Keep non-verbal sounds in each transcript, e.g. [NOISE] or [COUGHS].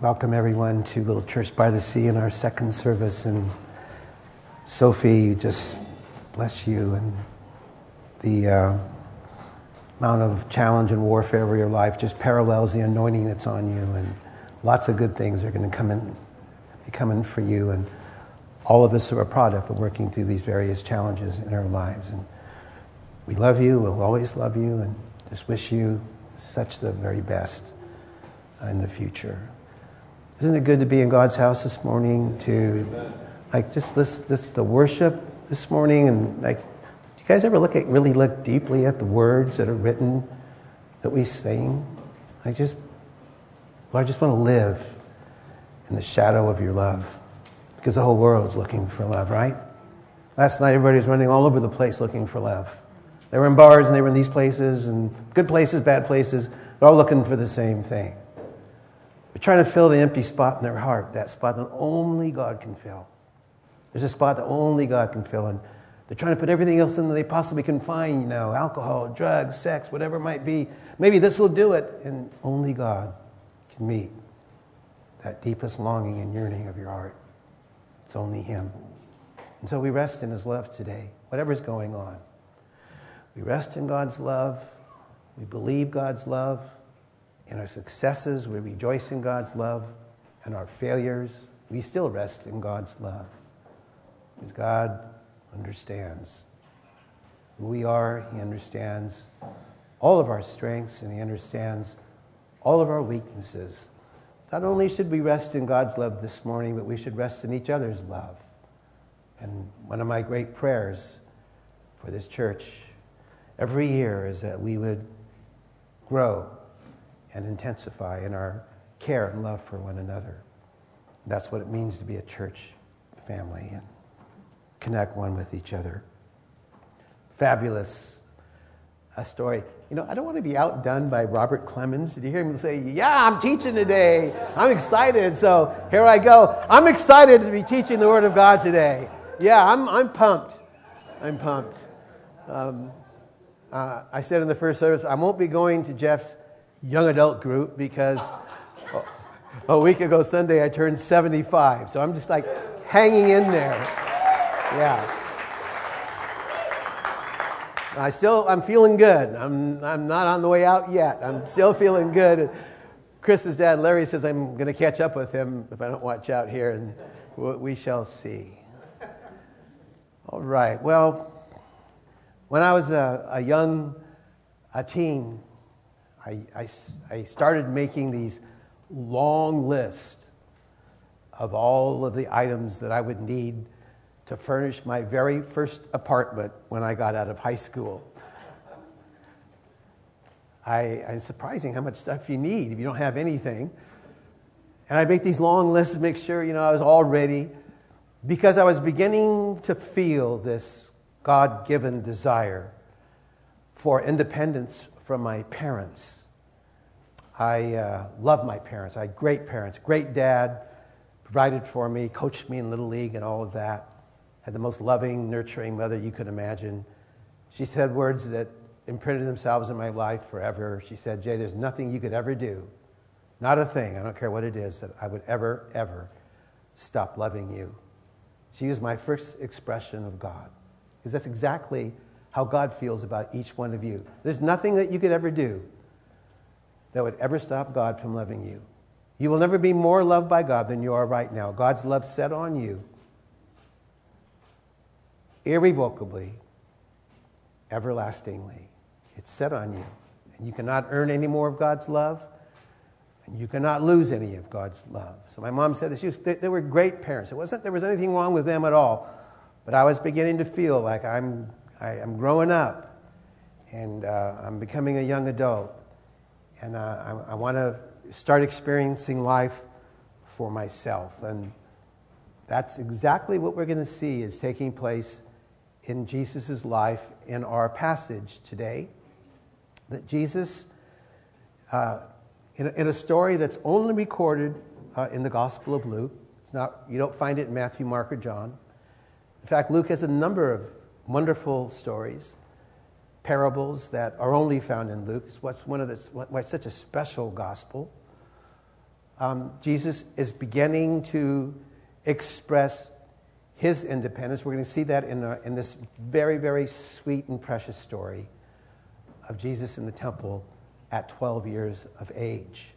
Welcome everyone to Little Church by the Sea in our second service. And Sophie, just bless you and the uh, amount of challenge and warfare of your life just parallels the anointing that's on you, and lots of good things are going to come in, be coming for you. And all of us are a product of working through these various challenges in our lives. And we love you. We'll always love you, and just wish you such the very best in the future. Isn't it good to be in God's house this morning? To like just this, this the worship this morning, and like, do you guys ever look at really look deeply at the words that are written that we sing? I just, well, I just want to live in the shadow of your love, because the whole world is looking for love, right? Last night, everybody was running all over the place looking for love. They were in bars and they were in these places and good places, bad places. They're all looking for the same thing. They're trying to fill the empty spot in their heart, that spot that only God can fill. There's a spot that only God can fill. And they're trying to put everything else in that they possibly can find, you know, alcohol, drugs, sex, whatever it might be. Maybe this will do it. And only God can meet that deepest longing and yearning of your heart. It's only Him. And so we rest in His love today, whatever's going on. We rest in God's love. We believe God's love. In our successes, we rejoice in God's love. And our failures, we still rest in God's love. Because God understands who we are, He understands all of our strengths, and He understands all of our weaknesses. Not only should we rest in God's love this morning, but we should rest in each other's love. And one of my great prayers for this church every year is that we would grow and intensify in our care and love for one another. That's what it means to be a church family and connect one with each other. Fabulous a story. You know, I don't want to be outdone by Robert Clemens. Did you hear him say, Yeah, I'm teaching today. I'm excited. So here I go. I'm excited to be teaching the Word of God today. Yeah, I'm, I'm pumped. I'm pumped. Um, uh, I said in the first service, I won't be going to Jeff's young adult group because a week ago Sunday I turned 75. So I'm just like hanging in there. Yeah. I still, I'm feeling good. I'm, I'm not on the way out yet. I'm still feeling good. Chris's dad, Larry, says I'm going to catch up with him if I don't watch out here, and we shall see. All right. Well, when I was a, a young a teen, I, I, I started making these long lists of all of the items that I would need to furnish my very first apartment when I got out of high school. I, it's surprising how much stuff you need if you don't have anything. And I make these long lists to make sure, you know, I was all ready because I was beginning to feel this God given desire for independence from my parents. I uh, love my parents. I had great parents, great dad, provided for me, coached me in Little League and all of that. Had the most loving, nurturing mother you could imagine. She said words that imprinted themselves in my life forever. She said, Jay, there's nothing you could ever do, not a thing, I don't care what it is, that I would ever, ever stop loving you. She was my first expression of God. Because that's exactly how God feels about each one of you. There's nothing that you could ever do that would ever stop God from loving you. You will never be more loved by God than you are right now. God's love set on you irrevocably, everlastingly. It's set on you. And you cannot earn any more of God's love, and you cannot lose any of God's love. So my mom said that she was, they, they were great parents. It wasn't there was anything wrong with them at all, but I was beginning to feel like I'm I, am growing up and uh, I'm becoming a young adult. And uh, I, I want to start experiencing life for myself. And that's exactly what we're going to see is taking place in Jesus' life in our passage today. That Jesus, uh, in, a, in, a, story that's only recorded uh, in the Gospel of Luke, it's not, you don't find it in Matthew, Mark, or John. In fact, Luke has a number of wonderful stories, parables that are only found in Luke. It's what's one of the, why it's such a special gospel. um, Jesus is beginning to express his independence. We're going to see that in, a, in this very, very sweet and precious story of Jesus in the temple at 12 years of age.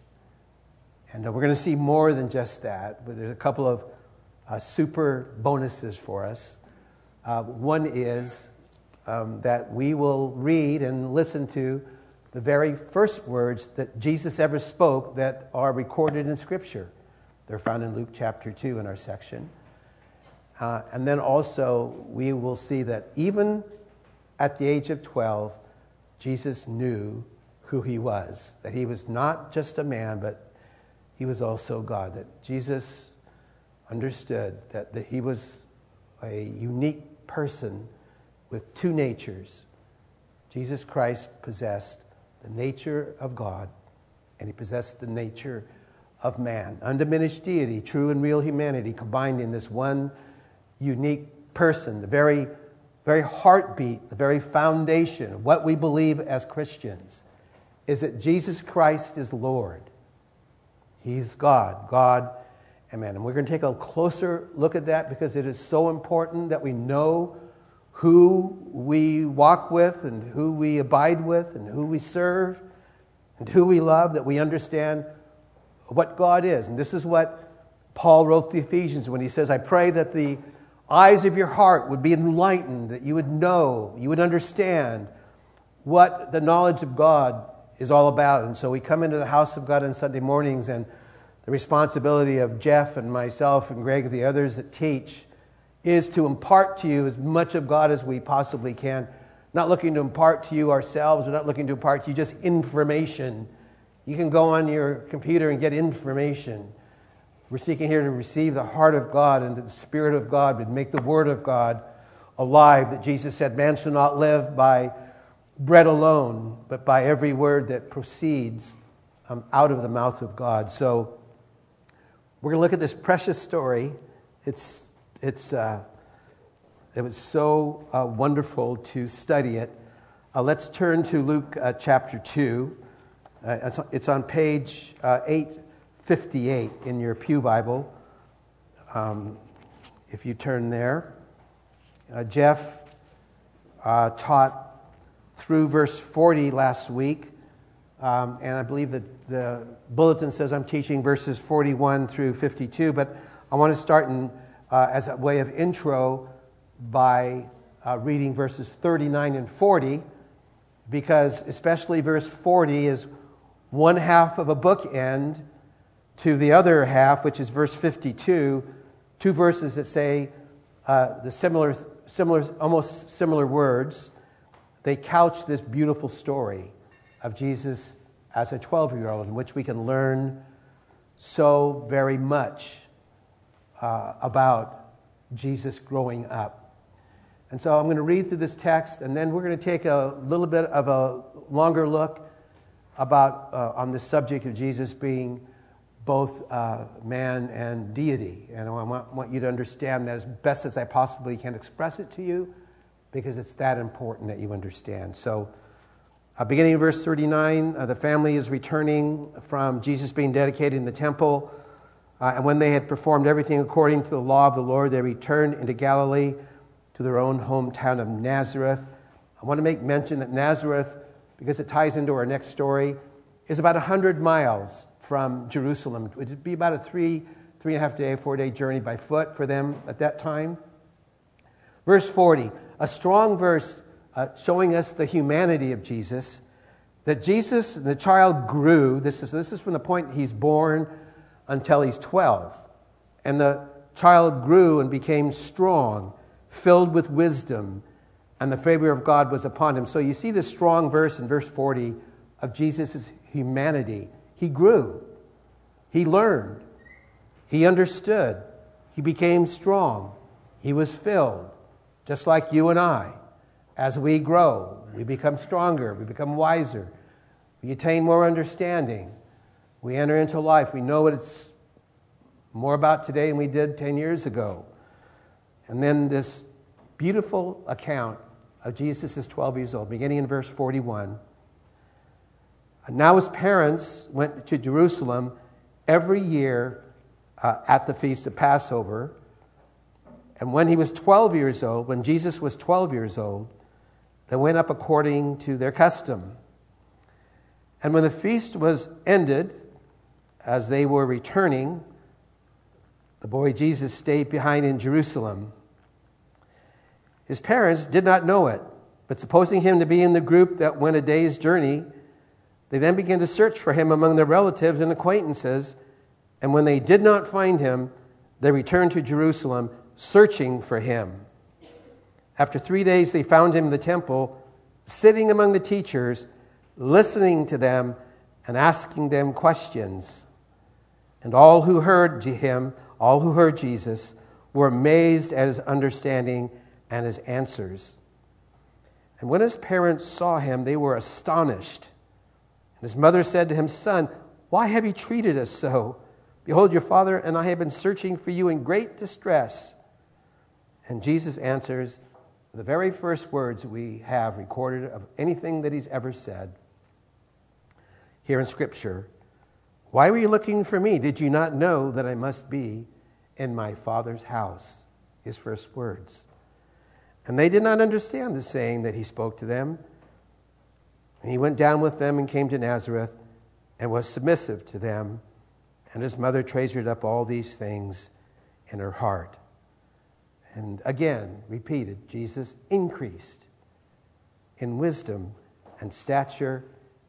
And uh, we're going to see more than just that, but there's a couple of uh, super bonuses for us. Uh, one is um, that we will read and listen to the very first words that Jesus ever spoke that are recorded in Scripture. They're found in Luke chapter 2 in our section. Uh, and then also, we will see that even at the age of 12, Jesus knew who he was, that he was not just a man, but he was also God, that Jesus understood that, that he was a unique person with two natures. Jesus Christ possessed the nature of God, and he possessed the nature of man. Undiminished deity, true and real humanity combined in this one unique person, the very very heartbeat, the very foundation of what we believe as Christians is that Jesus Christ is Lord. He's God, God and man. And we're going to take a closer look at that because it is so important that we know who we walk with and who we abide with and who we serve and who we love, that we understand what God is. And this is what Paul wrote the Ephesians when he says, I pray that the eyes of your heart would be enlightened, that you would know, you would understand what the knowledge of God is all about. And so we come into the house of God on Sunday mornings, and the responsibility of Jeff and myself and Greg and the others that teach is to impart to you as much of God as we possibly can. Not looking to impart to you ourselves, we're not looking to impart to you just information. You can go on your computer and get information. We're seeking here to receive the heart of God and the Spirit of God and make the Word of God alive. That Jesus said, Man shall not live by bread alone, but by every word that proceeds um, out of the mouth of God. So we're going to look at this precious story. It's, it's, uh, it was so uh, wonderful to study it. Uh, let's turn to Luke uh, chapter 2. Uh, it's, it's, on page uh, 8 58 in your Pew Bible. Um, if you turn there, Jeff taught through verse 40 last week, um, and I believe that the bulletin says I'm teaching verses 41 through 52, but I want to start in, uh, as a way of intro by uh, reading verses 39 and 40, because especially verse 40 is one half of a bookend to the other half, which is verse 52, two verses that say uh, the similar, similar, almost similar words. They couch this beautiful story of Jesus as a 12 year old, in which we can learn so very much uh, about Jesus growing up. And so I'm going to read through this text, and then we're going to take a little bit of a longer look about uh, on the subject of Jesus being both uh, man and deity. And I want, want, you to understand that as best as I possibly can express it to you, because it's that important that you understand. So, uh, beginning in verse 39, uh, the family is returning from Jesus being dedicated in the temple. Uh, and when they had performed everything according to the law of the Lord, they returned into Galilee to their own hometown of Nazareth. I want to make mention that Nazareth, because it ties into our next story, is about 100 miles from Jerusalem. It would be about a three, three and a half day, four day journey by foot for them at that time. Verse 40, a strong verse uh, showing us the humanity of Jesus. That Jesus, the child grew. This is, this is from the point he's born until he's 12. And the child grew and became strong, filled with wisdom, and the favor of God was upon him. So you see this strong verse in verse 40 of Jesus' humanity he grew. He learned. He understood. He became strong. He was filled, just like you and I. As we grow, we become stronger, we become wiser, we attain more understanding. We enter into life. We know what it's more about today than we did 10 years ago. And then this beautiful account of Jesus is 12 years old, beginning in verse 41. Now his parents went to Jerusalem every year uh, at the Feast of Passover. And when he was 12 years old, when Jesus was 12 years old, they went up according to their custom. And when the feast was ended, as they were returning, the boy Jesus stayed behind in Jerusalem. His parents did not know it, but supposing him to be in the group that went a day's journey, they then began to search for him among their relatives and acquaintances. And when they did not find him, they returned to Jerusalem, searching for him. After three days, they found him in the temple, sitting among the teachers, listening to them and asking them questions. And all who heard him, all who heard Jesus, were amazed at his understanding and his answers. And when his parents saw him, they were astonished. And his mother said to him, Son, why have you treated us so? Behold, your father and I have been searching for you in great distress. And Jesus answers the very first words we have recorded of anything that he's ever said here in Scripture Why were you looking for me? Did you not know that I must be in my Father's house? His first words. And they did not understand the saying that he spoke to them. And he went down with them and came to Nazareth and was submissive to them. And his mother treasured up all these things in her heart. And again, repeated, Jesus increased in wisdom and stature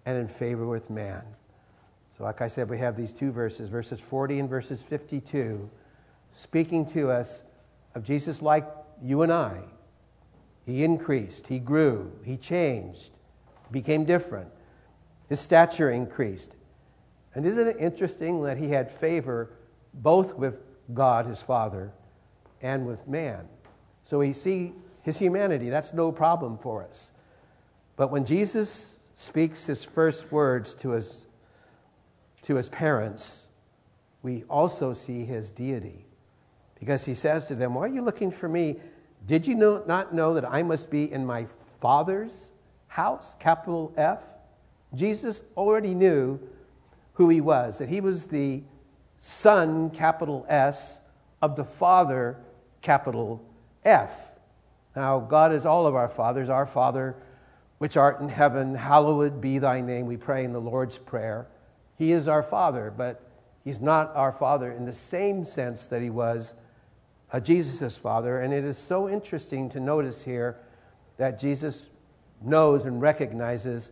and in favor with man. So, like I said, we have these two verses, verses 40 and verses 52, speaking to us of Jesus like you and I. He increased, he grew, he changed, became different. His stature increased. And isn't it interesting that he had favor both with God, his Father, and with man? So we see his humanity. That's no problem for us. But when Jesus speaks his first words to his, to his parents, we also see his deity. Because he says to them, Why are you looking for me? Did you know, not know that I must be in my Father's house, capital F? Jesus already knew who he was, that he was the Son, capital S, of the Father, capital F. Now, God is all of our fathers. Our Father, which art in heaven, hallowed be thy name. We pray in the Lord's Prayer. He is our Father, but he's not our Father in the same sense that he was Jesus' Father. And it is so interesting to notice here that Jesus knows and recognizes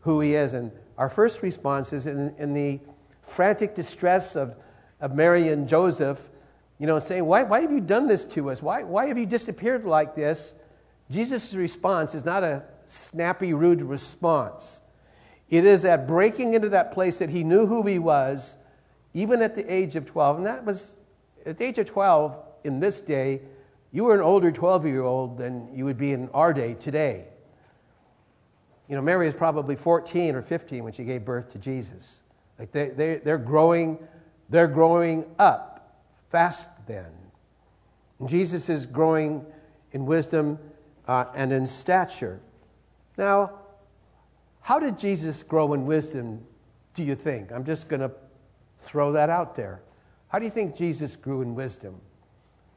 who he is. And our first response is in, in the frantic distress of, of Mary and Joseph, you know, saying, why, why have you done this to us? Why, why have you disappeared like this? Jesus' response is not a snappy, rude response. It is that breaking into that place that he knew who he was, even at the age of 12. And that was, at the age of 12, in this day, you were an older 12 year old than you would be in our day today. You know, Mary is probably 14 or 15 when she gave birth to Jesus. Like they, they, they're, growing, they're growing up fast then. And Jesus is growing in wisdom uh, and in stature. Now, how did Jesus grow in wisdom, do you think? I'm just going to throw that out there. How do you think Jesus grew in wisdom?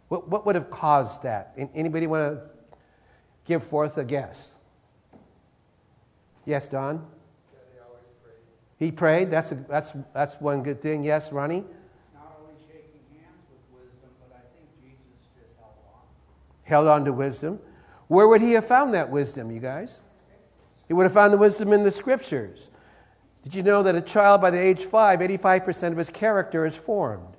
What, what would have caused that? Anybody want to give forth a guess? Yes, Don? He prayed. That's, a, that's, that's one good thing. Yes, Ronnie? Not only shaking hands with wisdom, but I think Jesus just held on. Held on to wisdom. Where would he have found that wisdom, you guys? He would have found the wisdom in the scriptures. Did you know that a child by the age five, 85% of his character is formed?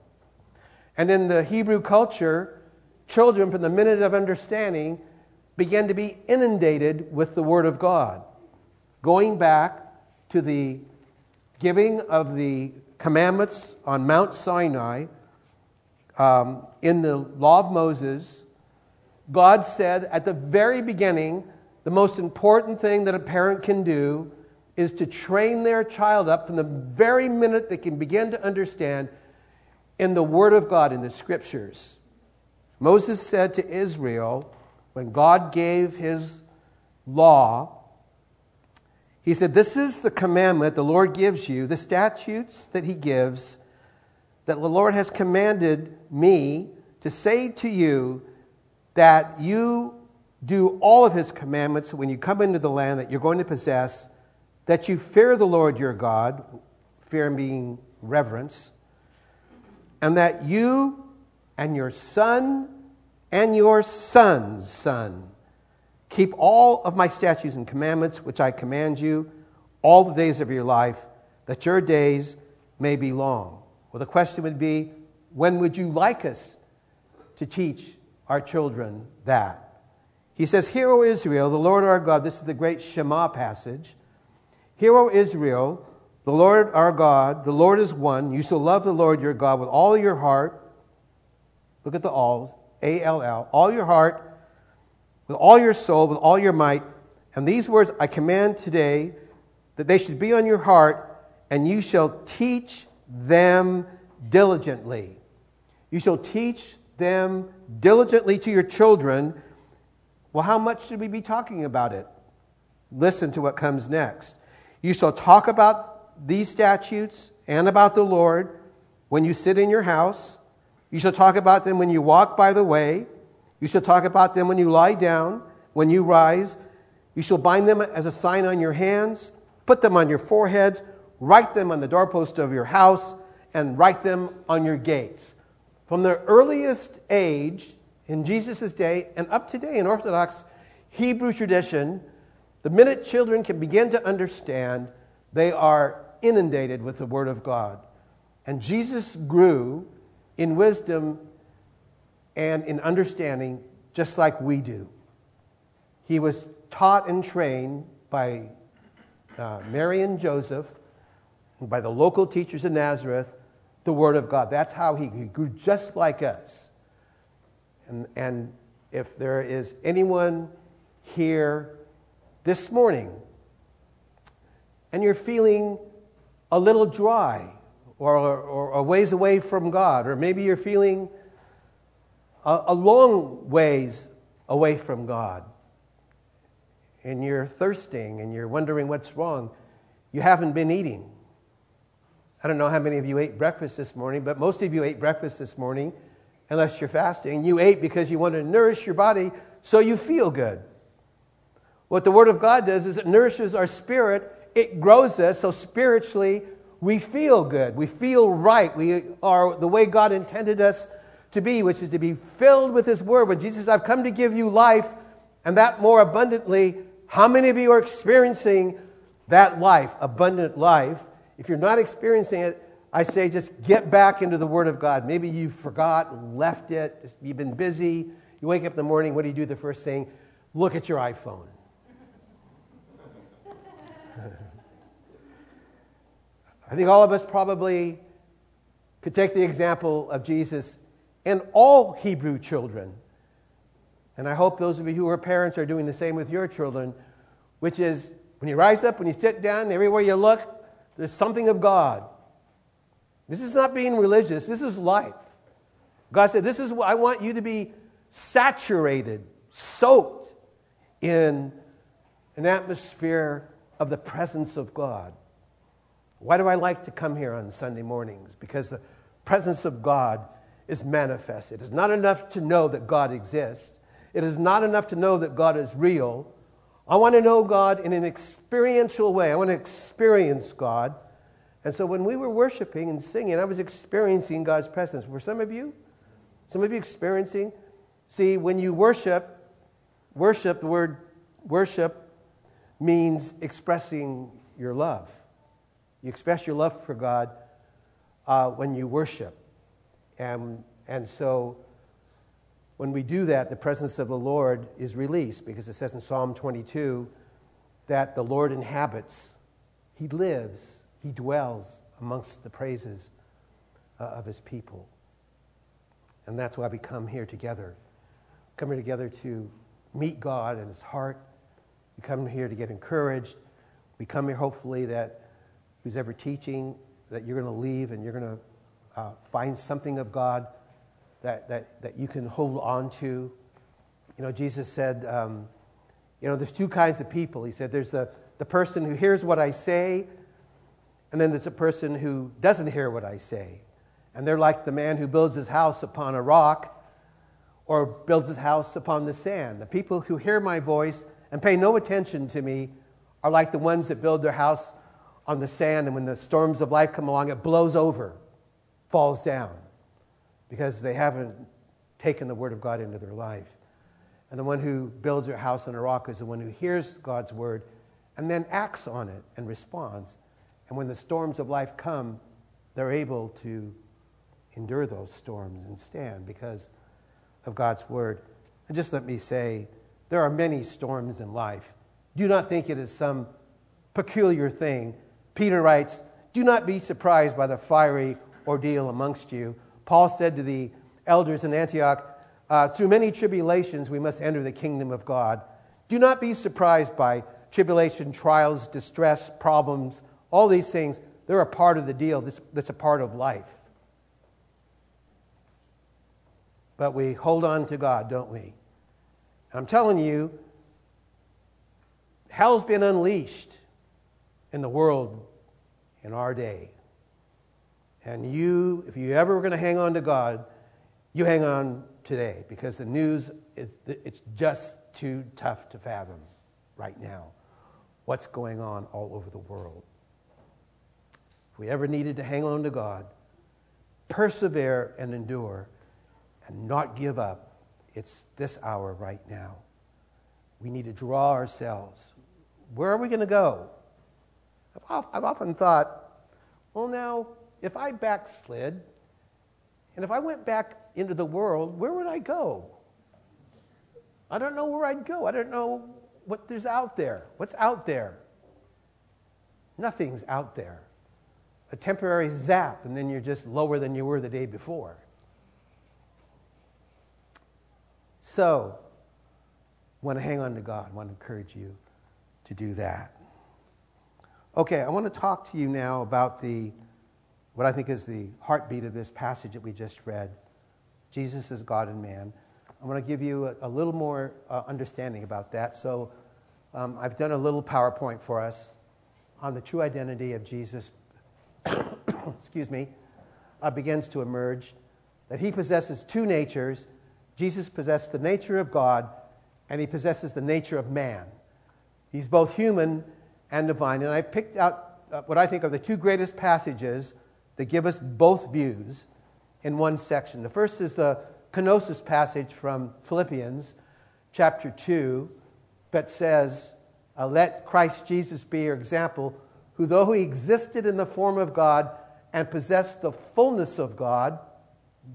And in the Hebrew culture, children from the minute of understanding began to be inundated with the Word of God going back to the giving of the commandments on Mount Sinai um, in the law of Moses, God said at the very beginning, the most important thing that a parent can do is to train their child up from the very minute they can begin to understand in the Word of God, in the Scriptures. Moses said to Israel, when God gave his law, he said, This is the commandment the Lord gives you, the statutes that He gives, that the Lord has commanded me to say to you that you do all of his commandments when you come into the land that you're going to possess, that you fear the Lord your God, fear being reverence, and that you and your son and your son's son keep all of my statutes and commandments which I command you all the days of your life, that your days may be long. Well, the question would be when would you like us to teach our children that? He says, Hear, O Israel, the Lord our God. This is the great Shema passage. Hear, O Israel, the Lord our God, the Lord is one. You shall love the Lord your God with all your heart. Look at the alls, A L L, all your heart, with all your soul, with all your might. And these words I command today that they should be on your heart, and you shall teach them diligently. You shall teach them diligently to your children well, how much should we be talking about it? Listen to what comes next. You shall talk about these statutes and about the Lord when you sit in your house. You shall talk about them when you walk by the way. You shall talk about them when you lie down, when you rise. You shall bind them as a sign on your hands, put them on your foreheads, write them on the doorpost of your house, and write them on your gates. From the earliest age, in Jesus' day and up today in Orthodox Hebrew tradition, the minute children can begin to understand, they are inundated with the Word of God. And Jesus grew in wisdom and in understanding just like we do. He was taught and trained by uh, Mary and Joseph, and by the local teachers in Nazareth, the Word of God. That's how he, he grew just like us. And, and if there is anyone here this morning and you're feeling a little dry or, or, a ways away from God, or maybe you're feeling a, a long ways away from God, and you're thirsting and you're wondering what's wrong, you haven't been eating. I don't know how many of you ate breakfast this morning, but most of you ate breakfast this morning unless you're fasting. You ate because you want to nourish your body so you feel good. What the Word of God does is it nourishes our spirit, it grows us, so spiritually we feel good. We feel right. We are the way God intended us to be, which is to be filled with His Word. When Jesus says, I've come to give you life, and that more abundantly, how many of you are experiencing that life, abundant life? If you're not experiencing it, I say just get back into the Word of God. Maybe you forgot, left it, you've been busy. You wake up in the morning, what do you do the first thing? Look at your iPhone. [LAUGHS] I think all of us probably could take the example of Jesus and all Hebrew children. And I hope those of you who are parents are doing the same with your children, which is when you rise up, when you sit down, everywhere you look, there's something of God. This is not being religious, this is life. God said, This is what I want you to be saturated, soaked in an atmosphere of the presence of God. Why do I like to come here on Sunday mornings? Because the presence of God is manifest. It's not enough to know that God exists, it is not enough to know that God is real. I want to know God in an experiential way. I want to experience God. And so when we were worshiping and singing, I was experiencing God's presence. Were some of you? Some of you experiencing? See, when you worship, worship, the word worship means expressing your love. You express your love for God uh, when you worship. And, and so when we do that, the presence of the Lord is released because it says in Psalm 22 that the Lord inhabits, He lives he dwells amongst the praises uh, of his people. And that's why we come here together. Come here together to meet God in his heart. We come here to get encouraged. We come here hopefully that who's ever teaching, that you're going to leave and you're going to uh, find something of God that, that, that you can hold on to. You know, Jesus said, um, you know, there's two kinds of people. He said, there's the, the person who hears what I say and then there's a person who doesn't hear what I say. And they're like the man who builds his house upon a rock or builds his house upon the sand. The people who hear my voice and pay no attention to me are like the ones that build their house on the sand, and when the storms of life come along, it blows over, falls down, because they haven't taken the word of God into their life. And the one who builds their house on a rock is the one who hears God's word and then acts on it and responds. And when the storms of life come, they're able to endure those storms and stand because of God's word. And just let me say, there are many storms in life. Do not think it is some peculiar thing. Peter writes, Do not be surprised by the fiery ordeal amongst you. Paul said to the elders in Antioch, uh, Through many tribulations we must enter the kingdom of God. Do not be surprised by tribulation, trials, distress, problems, all these things. They're a part of the deal, this, that's a part of life. But we hold on to God, don't we? I'm telling you, hell's been unleashed in the world in our day. And you, if you ever were going to hang on to God, you hang on today because the news, is, it's just too tough to fathom right now what's going on all over the world. If we ever needed to hang on to God, persevere and endure and not give up, it's this hour right now. We need to draw ourselves. Where are we going to go? I've often thought, well, now, if I backslid and if I went back into the world, where would I go? I don't know where I'd go. I don't know what there's out there. What's out there? Nothing's out there. A temporary zap, and then you're just lower than you were the day before. So, I want to hang on to God. I want to encourage you to do that. Okay, I want to talk to you now about the what I think is the heartbeat of this passage that we just read. Jesus is God and man. I want to give you a, a little more uh, understanding about that. So, um, I've done a little PowerPoint for us on the true identity of Jesus. [COUGHS] excuse me, uh, begins to emerge that he possesses two natures Jesus possessed the nature of God and he possesses the nature of man. He's both human and divine. And I picked out uh, what I think are the two greatest passages that give us both views in one section. The first is the kenosis passage from Philippians chapter 2 that says, uh, Let Christ Jesus be your example, who, though he existed in the form of God and possessed the fullness of God,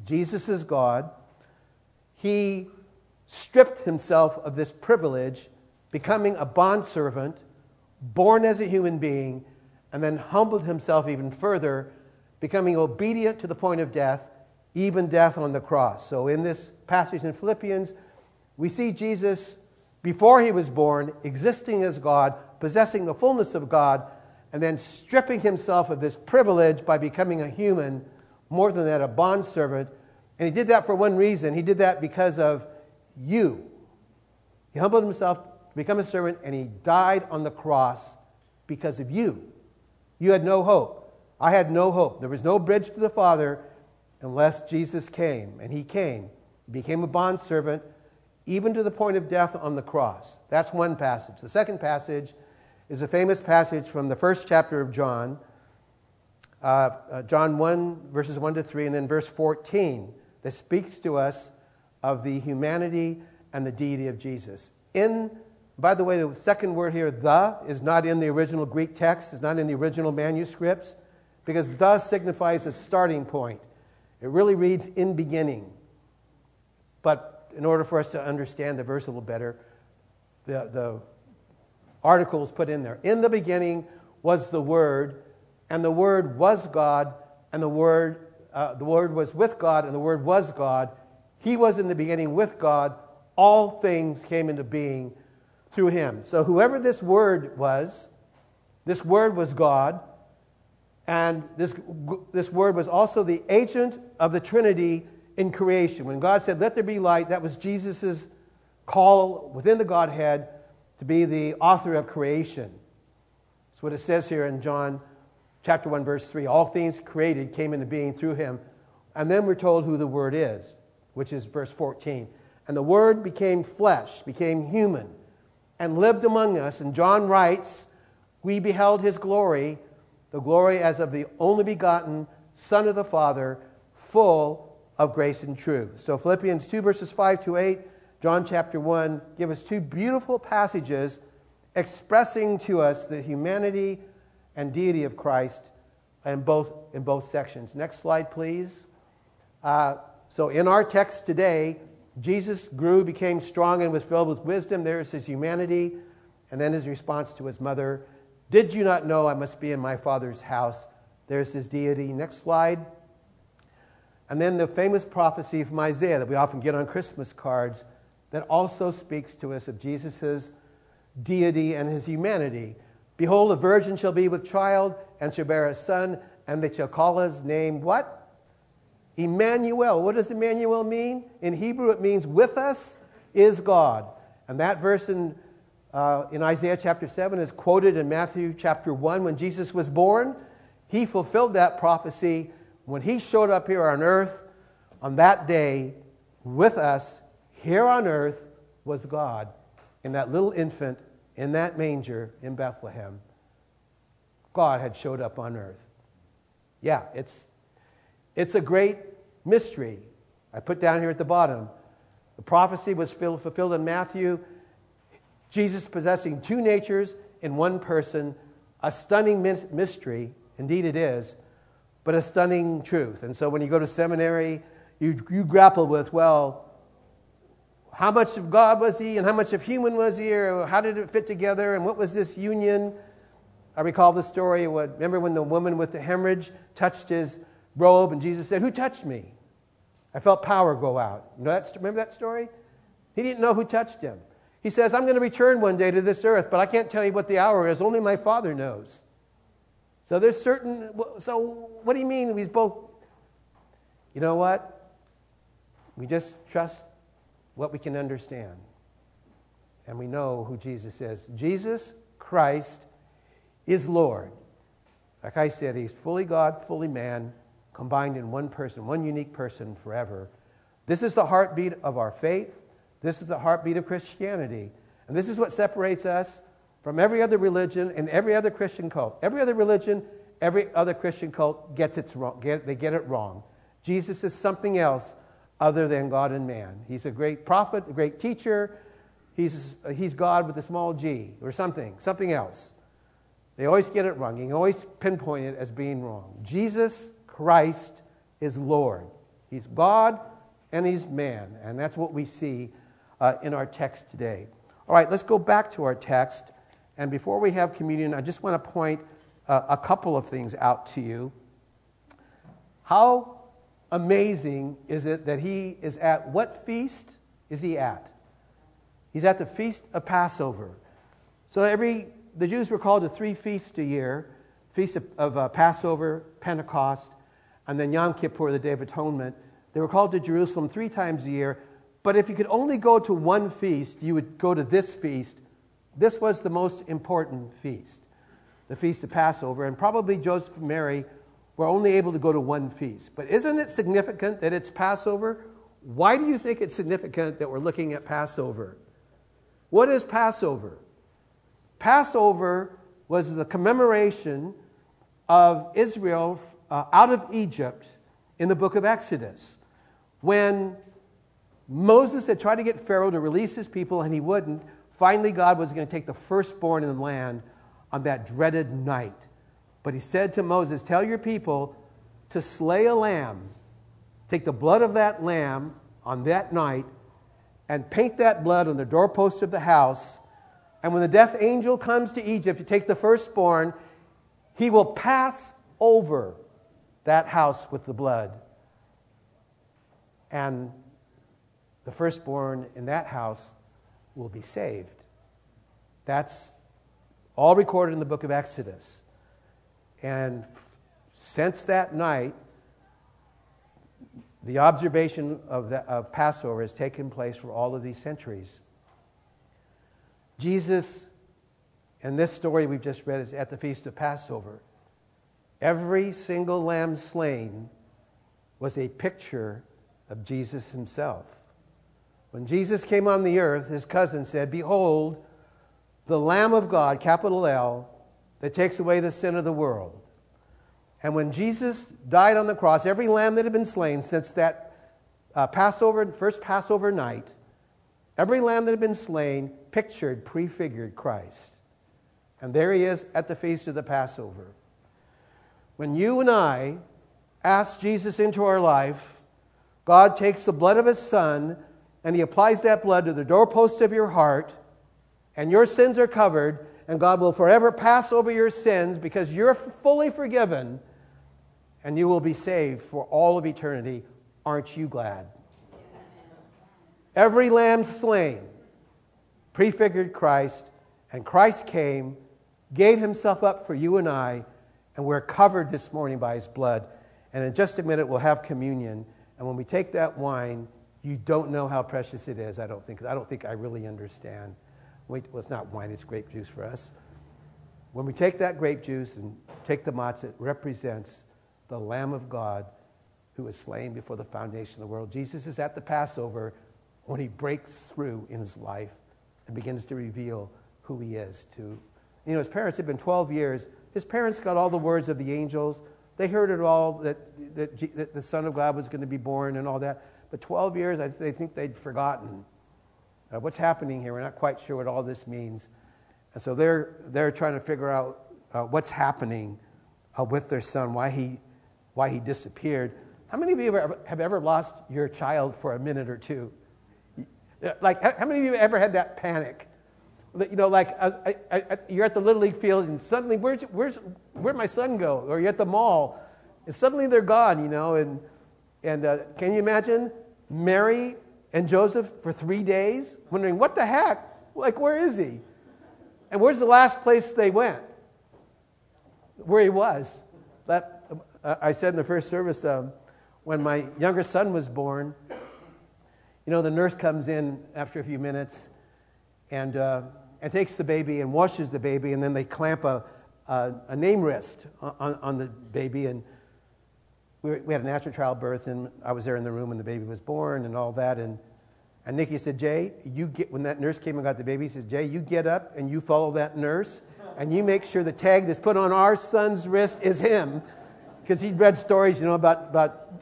Jesus is God he stripped himself of this privilege, becoming a bondservant, born as a human being, and then humbled himself even further, becoming obedient to the point of death, even death on the cross. So, in this passage in Philippians, we see Jesus before he was born, existing as God, possessing the fullness of God, and then stripping himself of this privilege by becoming a human, more than that, a bondservant and he did that for one reason. He did that because of you. He humbled himself to become a servant, and he died on the cross because of you. You had no hope. I had no hope. There was no bridge to the Father unless Jesus came. And he came, became a bondservant, even to the point of death on the cross. That's one passage. The second passage is a famous passage from the first chapter of John, uh, uh, John 1, verses 1 to 3, and then verse 14 that speaks to us of the humanity and the deity of Jesus. In, by the way, the second word here, the, is not in the original Greek text, is not in the original manuscripts, because thus signifies a starting point. It really reads in beginning. But in order for us to understand the verse a little better, the, the article is put in there. In the beginning was the Word, and the Word was God, and the Word uh, the Word was with God, and the Word was God. He was in the beginning with God. All things came into being through him. So, whoever this Word was, this Word was God, and this, this Word was also the agent of the Trinity in creation. When God said, Let there be light, that was Jesus' call within the Godhead to be the author of creation. That's what it says here in John chapter 1, verse 3 All things created came into being through him. And then we're told who the Word is, which is verse 14. And the Word became flesh, became human, and lived among us. And John writes, We beheld his glory, the glory as of the only begotten Son of the Father, full of grace and truth. So Philippians 2, verses 5 to 8, John chapter 1 give us two beautiful passages expressing to us the humanity and deity of Christ in both, in both sections. Next slide, please. Uh, so, in our text today, Jesus grew, became strong, and was filled with wisdom. There's his humanity. And then his response to his mother Did you not know I must be in my Father's house? There's his deity. Next slide. And then the famous prophecy from Isaiah that we often get on Christmas cards that also speaks to us of Jesus' deity and his humanity. Behold, a virgin shall be with child and shall bear a son, and they shall call his name what? Emmanuel. What does Emmanuel mean? In Hebrew, it means with us is God. And that verse in, uh, in Isaiah chapter 7 is quoted in Matthew chapter 1 when Jesus was born. He fulfilled that prophecy when he showed up here on earth on that day with us here on earth was God in that little infant in that manger in Bethlehem. God had showed up on earth. Yeah, it's, it's a great mystery. I put down here at the bottom. The prophecy was fulfilled in Matthew. Jesus possessing two natures in one person, a stunning mystery, indeed it is, but a stunning truth. And so when you go to seminary, you, you grapple with, well, how much of God was he and how much of human was he, or how did it fit together, and what was this union? I recall the story. What, remember when the woman with the hemorrhage touched his robe, and Jesus said, Who touched me? I felt power go out. You know that, remember that story? He didn't know who touched him. He says, I'm going to return one day to this earth, but I can't tell you what the hour is. Only my Father knows. So there's certain. So what do you mean? He's both. You know what? We just trust what we can understand. And we know who Jesus is. Jesus Christ is Lord. Like I said, he's fully God, fully man, combined in one person, one unique person forever. This is the heartbeat of our faith. This is the heartbeat of Christianity. And this is what separates us from every other religion and every other Christian cult. Every other religion, every other Christian cult gets it wrong. Get, they get it wrong. Jesus is something else other than God and man. He's a great prophet, a great teacher. He's, he's God with a small g or something, something else. They always get it wrong. You can always pinpoint it as being wrong. Jesus Christ is Lord. He's God and He's man. And that's what we see uh, in our text today. All right, let's go back to our text. And before we have communion, I just want to point uh, a couple of things out to you. How amazing is it that he is at what feast is he at? He's at the feast of Passover. So every the Jews were called to three feasts a year: feast of, of uh, Passover, Pentecost, and then Yom Kippur, the Day of Atonement. They were called to Jerusalem three times a year. But if you could only go to one feast, you would go to this feast. This was the most important feast, the feast of Passover, and probably Joseph and Mary we're only able to go to one feast. But isn't it significant that it's Passover? Why do you think it's significant that we're looking at Passover? What is Passover? Passover was the commemoration of Israel uh, out of Egypt in the book of Exodus. When Moses had tried to get Pharaoh to release his people and he wouldn't, finally God was going to take the firstborn in the land on that dreaded night. But he said to Moses, Tell your people to slay a lamb, take the blood of that lamb on that night, and paint that blood on the doorpost of the house. And when the death angel comes to Egypt to take the firstborn, he will pass over that house with the blood. And the firstborn in that house will be saved. That's all recorded in the book of Exodus. And since that night, the observation of, the, of Passover has taken place for all of these centuries. Jesus, in this story we've just read, is at the feast of Passover. Every single lamb slain was a picture of Jesus himself. When Jesus came on the earth, his cousin said, Behold, the Lamb of God, capital L, that takes away the sin of the world. And when Jesus died on the cross, every lamb that had been slain since that uh, Passover, first Passover night, every lamb that had been slain pictured, prefigured Christ. And there he is at the feast of the Passover. When you and I ask Jesus into our life, God takes the blood of his son and he applies that blood to the doorpost of your heart, and your sins are covered, and God will forever pass over your sins because you're fully forgiven, and you will be saved for all of eternity. Aren't you glad? Every lamb slain prefigured Christ, and Christ came, gave himself up for you and I, and we're covered this morning by his blood. And in just a minute, we'll have communion. And when we take that wine, you don't know how precious it is, I don't think. I don't think I really understand. Wait, well, it's not wine, it's grape juice for us. When we take that grape juice and take the matzah, it represents the Lamb of God who was slain before the foundation of the world. Jesus is at the Passover when he breaks through in his life and begins to reveal who he is to. You know, his parents had been 12 years. His parents got all the words of the angels. They heard it all that, that, that the Son of God was going to be born and all that. But 12 years, I they think they'd forgotten uh, what's happening here. We're not quite sure what all this means. And so they're, they're trying to figure out uh, what's happening uh, with their son, why he, why he disappeared. How many of you ever, have ever lost your child for a minute or two? Like, how many of you ever had that panic? You know, like I, I, I, you're at the Little League field and suddenly, where's, where's, where'd my son go? Or you're at the mall and suddenly they're gone, you know. And, and uh, can you imagine Mary and Joseph for three days, wondering, what the heck? Like, where is he? And where's the last place they went? Where he was. That, uh, I said in the first service, um, when my younger son was born, you know, the nurse comes in after a few minutes and, uh, and takes the baby and washes the baby, and then they clamp a, a, a name wrist on, on the baby. And we, were, we had a natural childbirth, and I was there in the room when the baby was born and all that. And, and Nikki said, Jay, you get, when that nurse came and got the baby, he says, Jay, you get up and you follow that nurse, and you make sure the tag that's put on our son's wrist is him. Because he'd read stories, you know, about, about,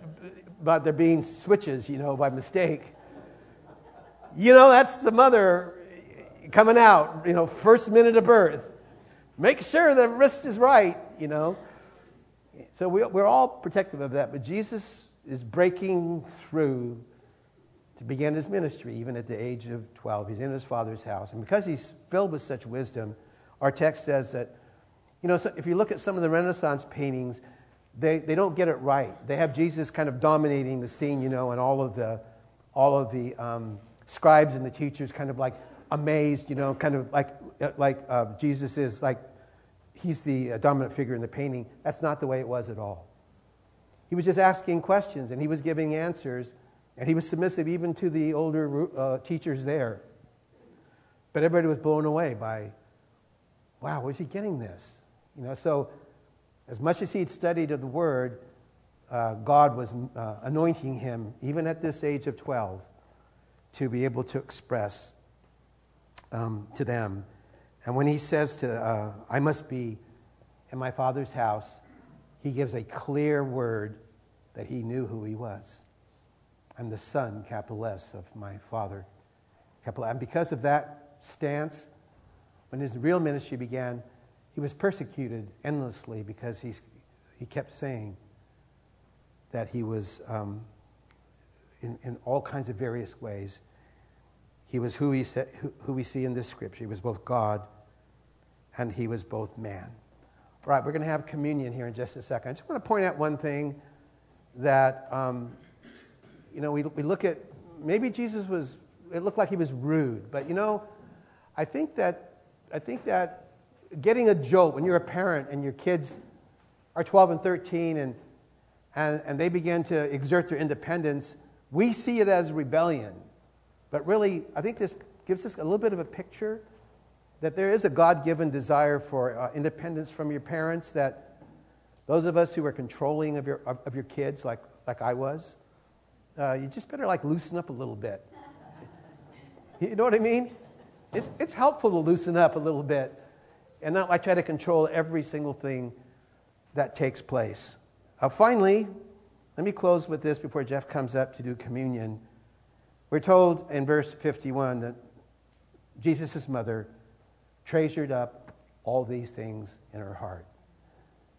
about there being switches, you know, by mistake. You know, that's the mother coming out, you know, first minute of birth. Make sure the wrist is right, you know. So we, we're all protective of that, but Jesus is breaking through to begin his ministry, even at the age of 12. He's in his father's house. And because he's filled with such wisdom, our text says that, you know, so if you look at some of the Renaissance paintings, they, they don't get it right. They have Jesus kind of dominating the scene, you know, and all of the, all of the um, scribes and the teachers kind of like amazed, you know, kind of like, like uh, Jesus is like he's the uh, dominant figure in the painting. That's not the way it was at all. He was just asking questions and he was giving answers, and he was submissive even to the older uh, teachers there. But everybody was blown away by, wow, where's he getting this? You know, so as much as he'd studied of the Word, uh, God was uh, anointing him, even at this age of 12, to be able to express um, to them and when he says to, uh, I must be in my father's house, he gives a clear word that he knew who he was. I'm the son, capital S, of my father, capital And because of that stance, when his real ministry began, he was persecuted endlessly because he's, he kept saying that he was, um, in, in all kinds of various ways, he was who, he said, who, we see in this scripture. He was both God and he was both man. All right, we're going to have communion here in just a second. I just want to point out one thing that, um, you know, we, we look at maybe Jesus was, it looked like he was rude, but you know, I think that, I think that getting a jolt when you're a parent and your kids are 12 and 13 and, and, and they begin to exert their independence, we see it as rebellion. But really, I think this gives us a little bit of a picture that there is a God given desire for uh, independence from your parents, that those of us who are controlling of your, of, of your kids, like like I was, uh, you just better like loosen up a little bit. [LAUGHS] You know what I mean? It's, it's helpful to loosen up a little bit and not like try to control every single thing that takes place. Uh, finally, let me close with this before Jeff comes up to do communion. We're told in verse 51 that Jesus' mother treasured up all these things in her heart.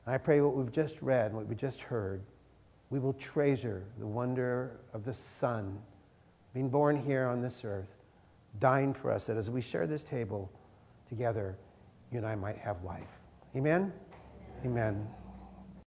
I pray what we've just read, and what we just heard, we will treasure the wonder of the Son being born here on this earth, dying for us, that as we share this table together, you and I might have life. Amen? Amen. Amen.